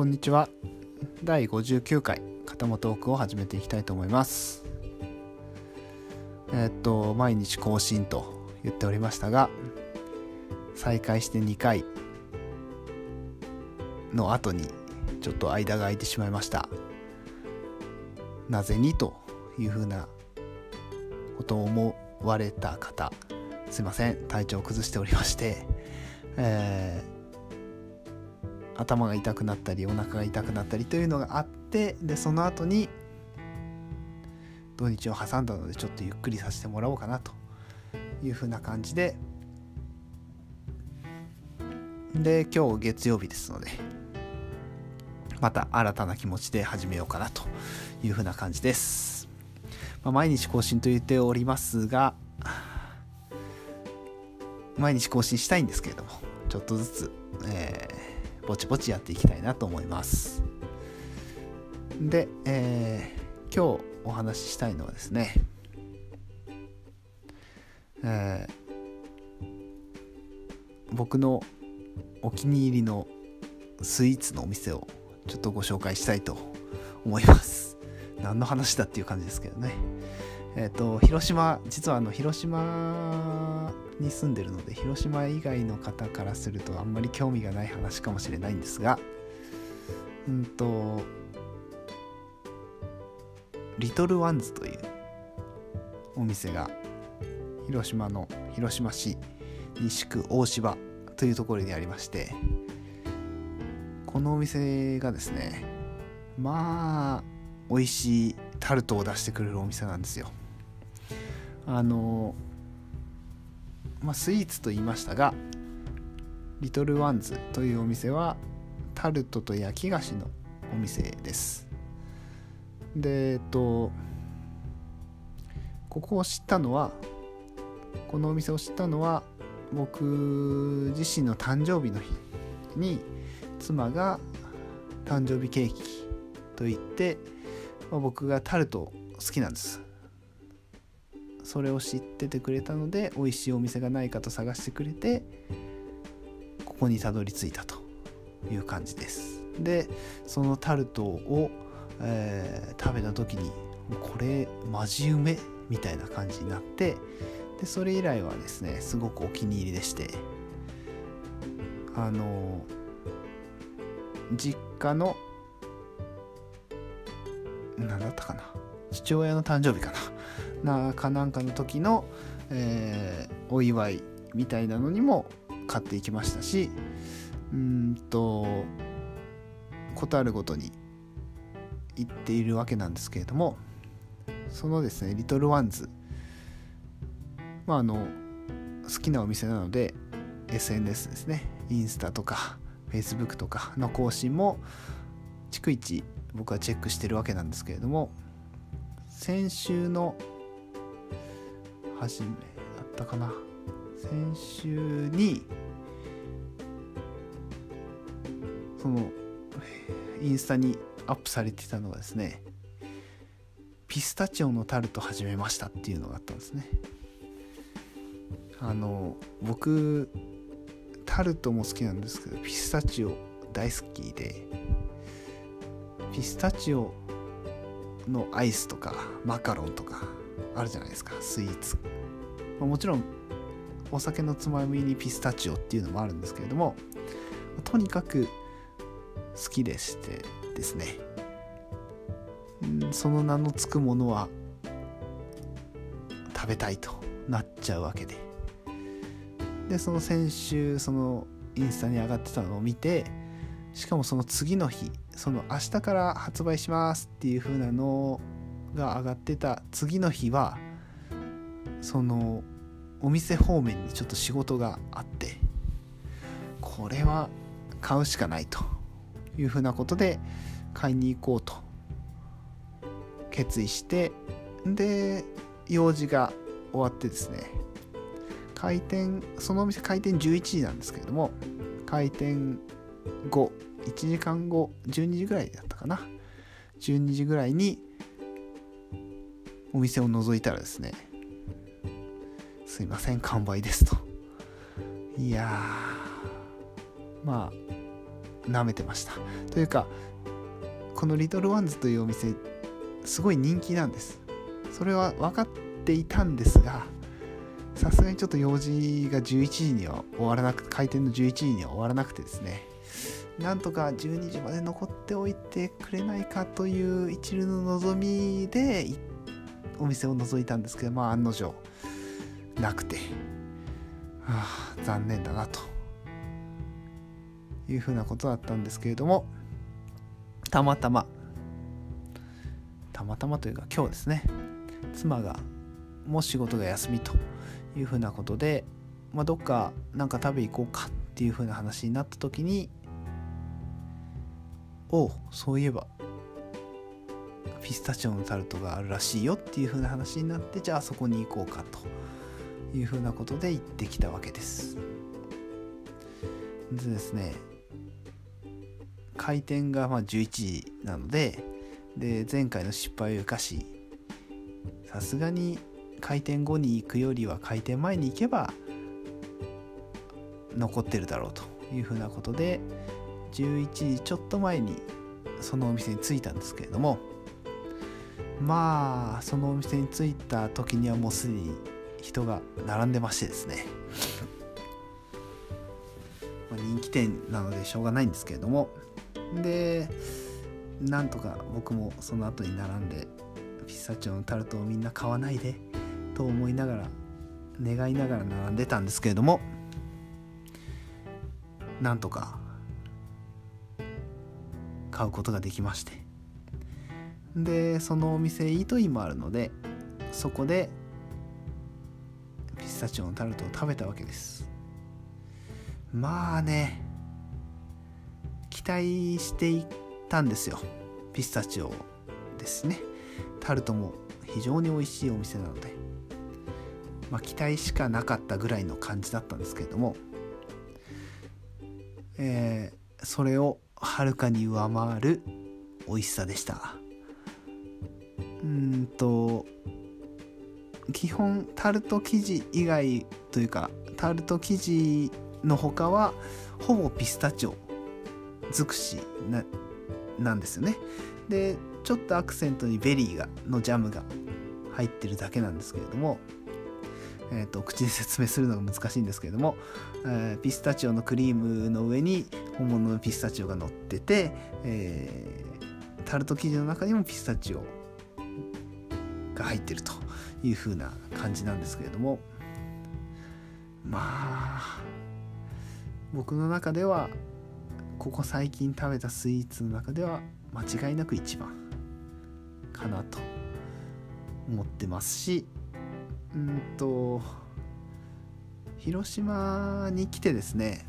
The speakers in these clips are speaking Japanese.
こんにちは。第59回肩もトークを始めていきたいと思います。えっと毎日更新と言っておりましたが再開して2回の後にちょっと間が空いてしまいました。なぜにというふうなことを思われた方すいません。体調を崩しておりまして、えー頭が痛くなったりお腹が痛くなったりというのがあってでその後に土日を挟んだのでちょっとゆっくりさせてもらおうかなというふうな感じで。で今日月曜日ですのでまた新たな気持ちで始めようかなというふうな感じです、まあ毎日更新と言っておりますが毎日更新したいんですけれどもちょっとずつ、えーぼちぼちやっていきたいなと思います。で、えー今日お話ししたいのはですね、えー僕のお気に入りのスイーツのお店をちょっとご紹介したいと思います。何の話だっていう感じですけどね。えっ、と広島実はあの広島に住んでるので広島以外の方からするとあんまり興味がない話かもしれないんですがうんとリトルワンズというお店が広島の広島市西区大芝というところにありましてこのお店がですねまあ美味しいタルトを出してくれるお店なんですよ。あのまあ、スイーツと言いましたがリトルワンズというお店はタルトと焼き菓子のお店です。でえっとここを知ったのはこのお店を知ったのは僕自身の誕生日の日に妻が誕生日ケーキと言って、まあ僕がタルト好きなんです。それを知っててくれたので美味しいお店がないかと探してくれてここにたどり着いたという感じです。でそのタルトを、えー食べた時にこれマジうめみたいな感じになってでそれ以来はですねすごくお気に入りでしてあの実家の何だったかな父親の誕生日かななかなんかの時の、えーお祝いみたいなのにも買っていきましたしうんとことあるごとに行っているわけなんですけれどもそのですねリトルワンズまああの好きなお店なので SNS ですね。インスタとか Facebook とかの更新も逐一僕はチェックしてるわけなんですけれども先週の初めだったかな。先週にそのインスタにアップされてたのがですねピスタチオのタルト始めましたっていうのがあったんですね。あの僕タルトも好きなんですけどピスタチオ大好きでピスタチオのアイスとかマカロンとかあるじゃないですかスイーツ、まもちろんお酒のつまみにピスタチオっていうのもあるんですけれどもとにかく好きでしてですね。その名の付くものは食べたいとなっちゃうわけで。でその先週そのインスタに上がってたのを見てしかもその次の日その明日から発売しますっていう風なのをが上がってた次の日はそのお店方面にちょっと仕事があってこれは買うしかないというふうなことで買いに行こうと決意してで用事が終わってですね開店そのお店開店11時なんですけれども開店後1時間後12時ぐらいだったかな。12時ぐらいにお店を覗いたらですねすいません完売ですと。いやーまあ舐めてました。というかこのリトルワンズというお店すごい人気なんです。それは分かっていたんですがさすがにちょっと用事が11時には終わらなくて開店の11時には終わらなくてですねなんとか12時まで残っておいてくれないかという一流の望みで行っお店を覗いたんですけどまあ案の定なくて、はあ、残念だなというふうなことだったんですけれどもたまたまたまたまというか今日ですね妻がもう仕事が休みというふうなことで、まあ、どっかなんか食べ行こうかっていうふうな話になった時におうそういえばピスタチオのタルトがあるらしいよっていうふうな話になってじゃあそこに行こうかというふうなことで行ってきたわけです。でですね開店がまあ11時なのでで前回の失敗を生かしさすがに開店後に行くよりは開店前に行けば残ってるだろうというふうなことで11時ちょっと前にそのお店に着いたんですけれどもまあそのお店に着いた時にはもうすでに人が並んでましてですね。人気店なのでしょうがないんですけれども。でなんとか僕もその後に並んでピスタチオのタルトをみんな買わないでと思いながら願いながら並んでたんですけれども。なんとか買うことができまして。でそのお店イートインもあるのでそこでピスタチオのタルトを食べたわけです。まあね期待していたんですよ。ピスタチオですね。タルトも非常に美味しいお店なので。まあ期待しかなかったぐらいの感じだったんですけれども。えー、それをはるかに上回る美味しさでした。うんと基本タルト生地以外というかタルト生地の他はほぼピスタチオ尽くしななんですよね。でちょっとアクセントにベリーがのジャムが入ってるだけなんですけれども、えーと、口で説明するのが難しいんですけれども、えー、ピスタチオのクリームの上に本物のピスタチオが乗ってて、えー、タルト生地の中にもピスタチオが入ってるという風な感じなんですけれどもまあ僕の中ではここ最近食べたスイーツの中では間違いなく一番かなと思ってますしうんと広島に来てですね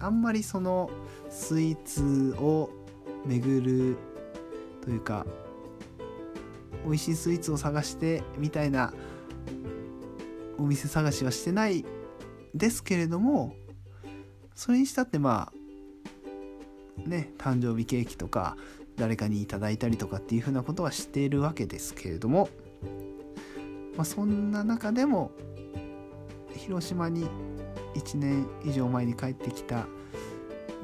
あんまりそのスイーツを巡るというか美味しいスイーツを探してみたいなお店探しはしてないですけれどもそれにしたってまあね誕生日ケーキとか誰かにいただいたりとかっていうふうなことはしているわけですけれども、まあ、そんな中でも広島に1年以上前に帰ってきた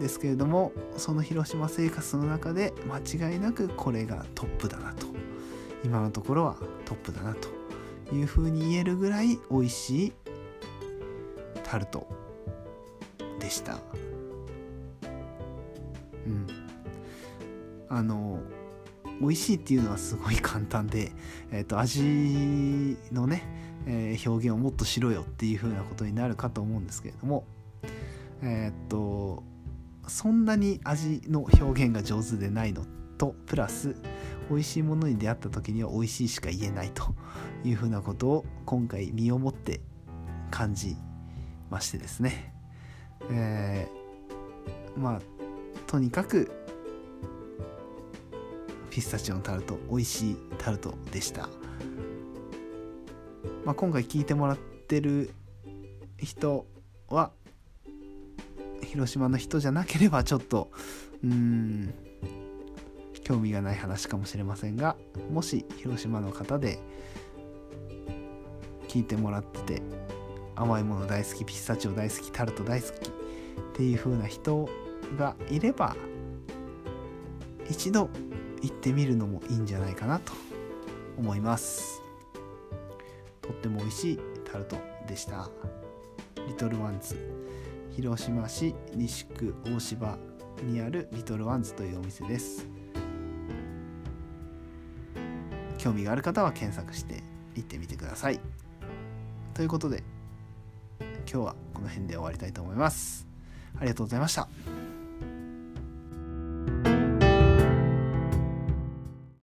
ですけれどもその広島生活の中で間違いなくこれがトップだなと。今のところはトップだなというふうに言えるぐらい美味しいタルトでした。うんあの美味しいっていうのはすごい簡単で、えーと、味のね、えー、表現をもっとしろよっていう風なことになるかと思うんですけれどもえっ、とそんなに味の表現が上手でないのとプラス美味しいものに出会った時には美味しいしか言えないと いうふうなことを今回身をもって感じましてですね、えー、まあとにかくピスタチオのタルト美味しいタルトでした、まあ、今回聞いてもらってる人は広島の人じゃなければちょっとうーん興味がない話かもしれませんがもし広島の方で聞いてもらってて甘いもの大好きピスタチオ大好きタルト大好きっていう風な人がいれば一度行ってみるのもいいんじゃないかなと思います。とっても美味しいタルトでした。リトルワンズ。広島市西区大芝にあるリトルワンズというお店です。興味がある方は検索して行ってみてください。ということで今日はこの辺で終わりたいと思います。ありがとうございました。